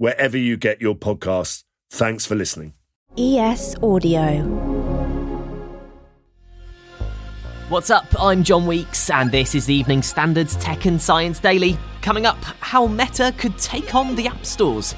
wherever you get your podcasts. Thanks for listening. ES Audio. What's up? I'm John Weeks, and this is the Evening Standards Tech and Science Daily. Coming up, how Meta could take on the App Stores.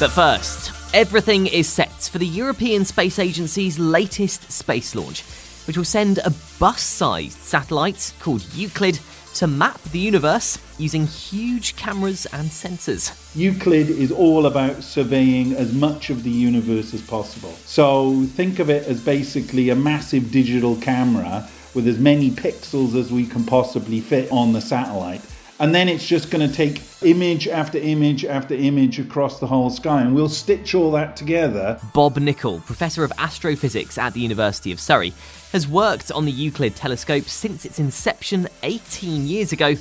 But first, everything is set for the European Space Agency's latest space launch, which will send a bus sized satellite called Euclid to map the universe using huge cameras and sensors. Euclid is all about surveying as much of the universe as possible. So think of it as basically a massive digital camera with as many pixels as we can possibly fit on the satellite. And then it's just going to take image after image after image across the whole sky, and we'll stitch all that together. Bob Nichol, Professor of Astrophysics at the University of Surrey, has worked on the Euclid telescope since its inception 18 years ago.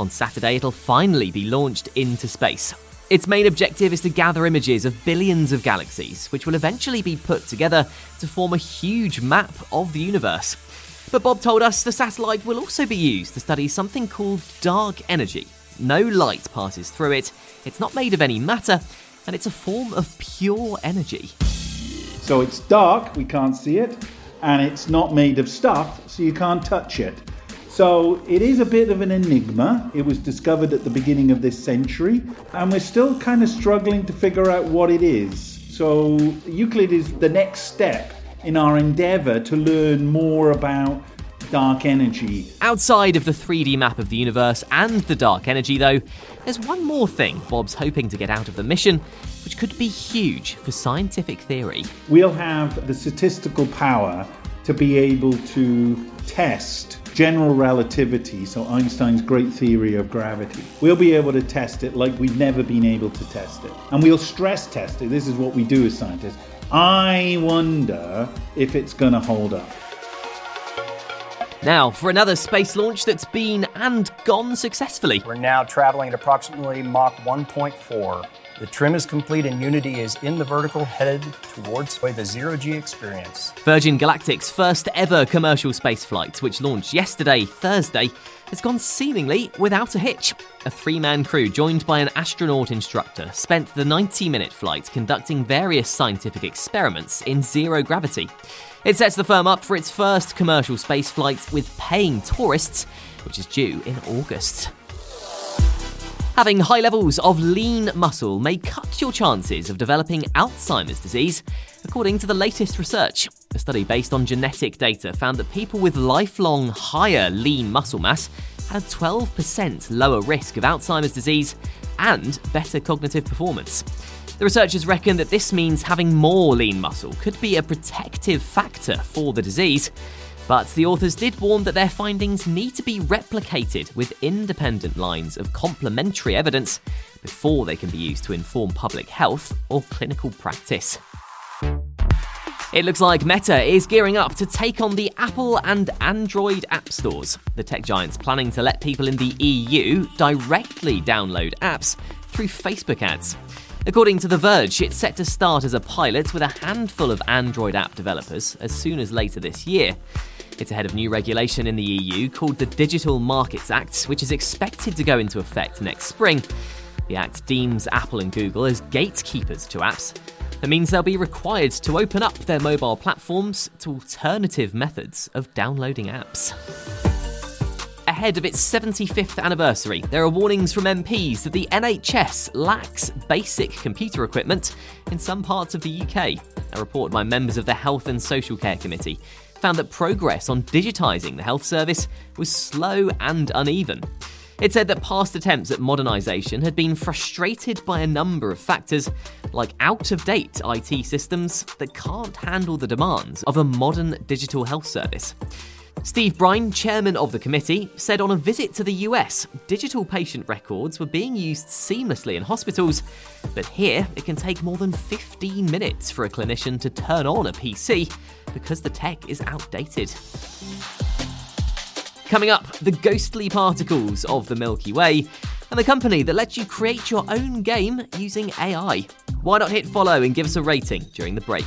On Saturday, it'll finally be launched into space. Its main objective is to gather images of billions of galaxies, which will eventually be put together to form a huge map of the universe. But Bob told us the satellite will also be used to study something called dark energy. No light passes through it, it's not made of any matter, and it's a form of pure energy. So it's dark, we can't see it, and it's not made of stuff, so you can't touch it. So it is a bit of an enigma. It was discovered at the beginning of this century, and we're still kind of struggling to figure out what it is. So Euclid is the next step in our endeavour to learn more about dark energy. Outside of the 3D map of the universe and the dark energy, though, there's one more thing Bob's hoping to get out of the mission, which could be huge for scientific theory. We'll have the statistical power to be able to test general relativity, so Einstein's great theory of gravity. We'll be able to test it like we've never been able to test it. And we'll stress test it. This is what we do as scientists. I wonder if it's going to hold up. Now, for another space launch that's been and gone successfully. We're now traveling at approximately Mach 1.4. The trim is complete and Unity is in the vertical, headed towards the zero G experience. Virgin Galactic's first ever commercial spaceflight, which launched yesterday, Thursday, has gone seemingly without a hitch. A three man crew, joined by an astronaut instructor, spent the 90 minute flight conducting various scientific experiments in zero gravity. It sets the firm up for its first commercial spaceflight with paying tourists, which is due in August. Having high levels of lean muscle may cut your chances of developing Alzheimer's disease, according to the latest research. A study based on genetic data found that people with lifelong higher lean muscle mass had a 12% lower risk of Alzheimer's disease and better cognitive performance. The researchers reckon that this means having more lean muscle could be a protective factor for the disease. But the authors did warn that their findings need to be replicated with independent lines of complementary evidence before they can be used to inform public health or clinical practice. It looks like Meta is gearing up to take on the Apple and Android app stores. The tech giant's planning to let people in the EU directly download apps through Facebook ads. According to The Verge, it's set to start as a pilot with a handful of Android app developers as soon as later this year. It's ahead of new regulation in the EU called the Digital Markets Act, which is expected to go into effect next spring. The Act deems Apple and Google as gatekeepers to apps. It means they'll be required to open up their mobile platforms to alternative methods of downloading apps. ahead of its 75th anniversary, there are warnings from MPs that the NHS lacks basic computer equipment in some parts of the UK. A report by members of the Health and Social Care Committee found that progress on digitising the health service was slow and uneven. It said that past attempts at modernisation had been frustrated by a number of factors, like out of date IT systems that can't handle the demands of a modern digital health service. Steve Brine, chairman of the committee, said on a visit to the US, digital patient records were being used seamlessly in hospitals, but here it can take more than 15 minutes for a clinician to turn on a PC because the tech is outdated. Coming up, the ghostly particles of the Milky Way, and the company that lets you create your own game using AI. Why not hit follow and give us a rating during the break?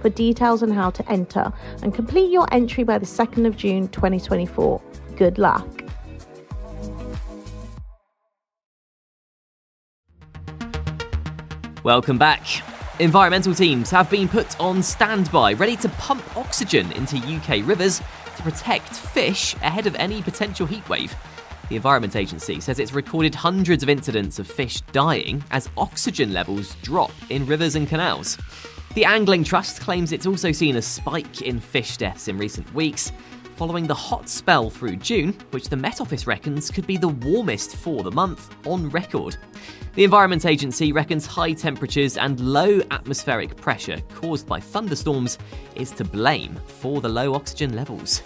for details on how to enter and complete your entry by the 2nd of June 2024. Good luck. Welcome back. Environmental teams have been put on standby, ready to pump oxygen into UK rivers to protect fish ahead of any potential heatwave. The Environment Agency says it's recorded hundreds of incidents of fish dying as oxygen levels drop in rivers and canals. The Angling Trust claims it's also seen a spike in fish deaths in recent weeks, following the hot spell through June, which the Met Office reckons could be the warmest for the month on record. The Environment Agency reckons high temperatures and low atmospheric pressure caused by thunderstorms is to blame for the low oxygen levels.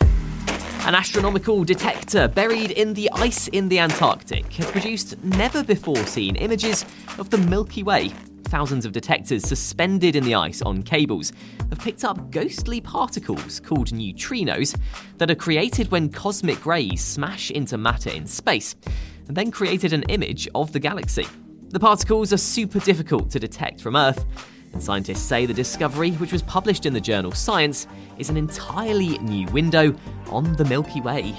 An astronomical detector buried in the ice in the Antarctic has produced never before seen images of the Milky Way. Thousands of detectors suspended in the ice on cables have picked up ghostly particles called neutrinos that are created when cosmic rays smash into matter in space and then created an image of the galaxy. The particles are super difficult to detect from Earth and scientists say the discovery, which was published in the journal Science, is an entirely new window on the Milky Way.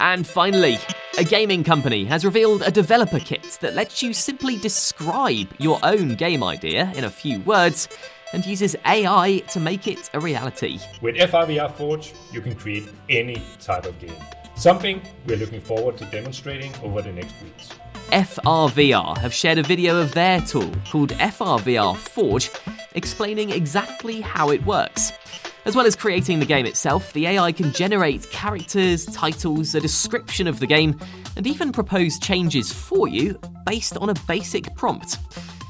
And finally, a gaming company has revealed a developer kit that lets you simply describe your own game idea in a few words and uses AI to make it a reality. With FRVR Forge, you can create any type of game. Something we're looking forward to demonstrating over the next weeks. FRVR have shared a video of their tool called FRVR Forge, explaining exactly how it works. As well as creating the game itself, the AI can generate characters, titles, a description of the game, and even propose changes for you based on a basic prompt.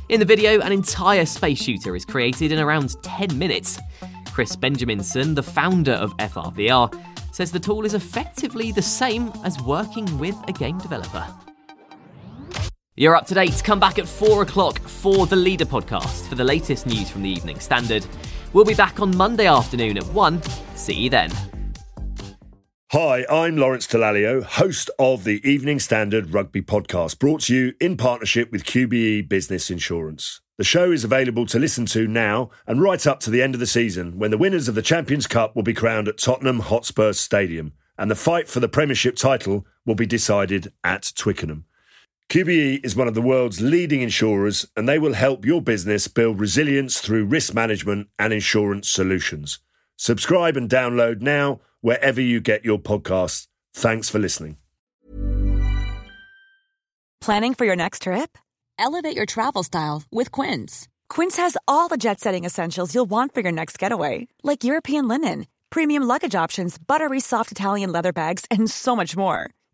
In the video, an entire space shooter is created in around 10 minutes. Chris Benjaminsen, the founder of FRVR, says the tool is effectively the same as working with a game developer. You're up to date. Come back at 4 o'clock for the Leader podcast for the latest news from the Evening Standard. We'll be back on Monday afternoon at 1. See you then. Hi, I'm Lawrence Dallaglio, host of the Evening Standard Rugby Podcast, brought to you in partnership with QBE Business Insurance. The show is available to listen to now and right up to the end of the season when the winners of the Champions Cup will be crowned at Tottenham Hotspur Stadium and the fight for the Premiership title will be decided at Twickenham. QBE is one of the world's leading insurers, and they will help your business build resilience through risk management and insurance solutions. Subscribe and download now wherever you get your podcasts. Thanks for listening. Planning for your next trip? Elevate your travel style with Quince. Quince has all the jet setting essentials you'll want for your next getaway, like European linen, premium luggage options, buttery soft Italian leather bags, and so much more.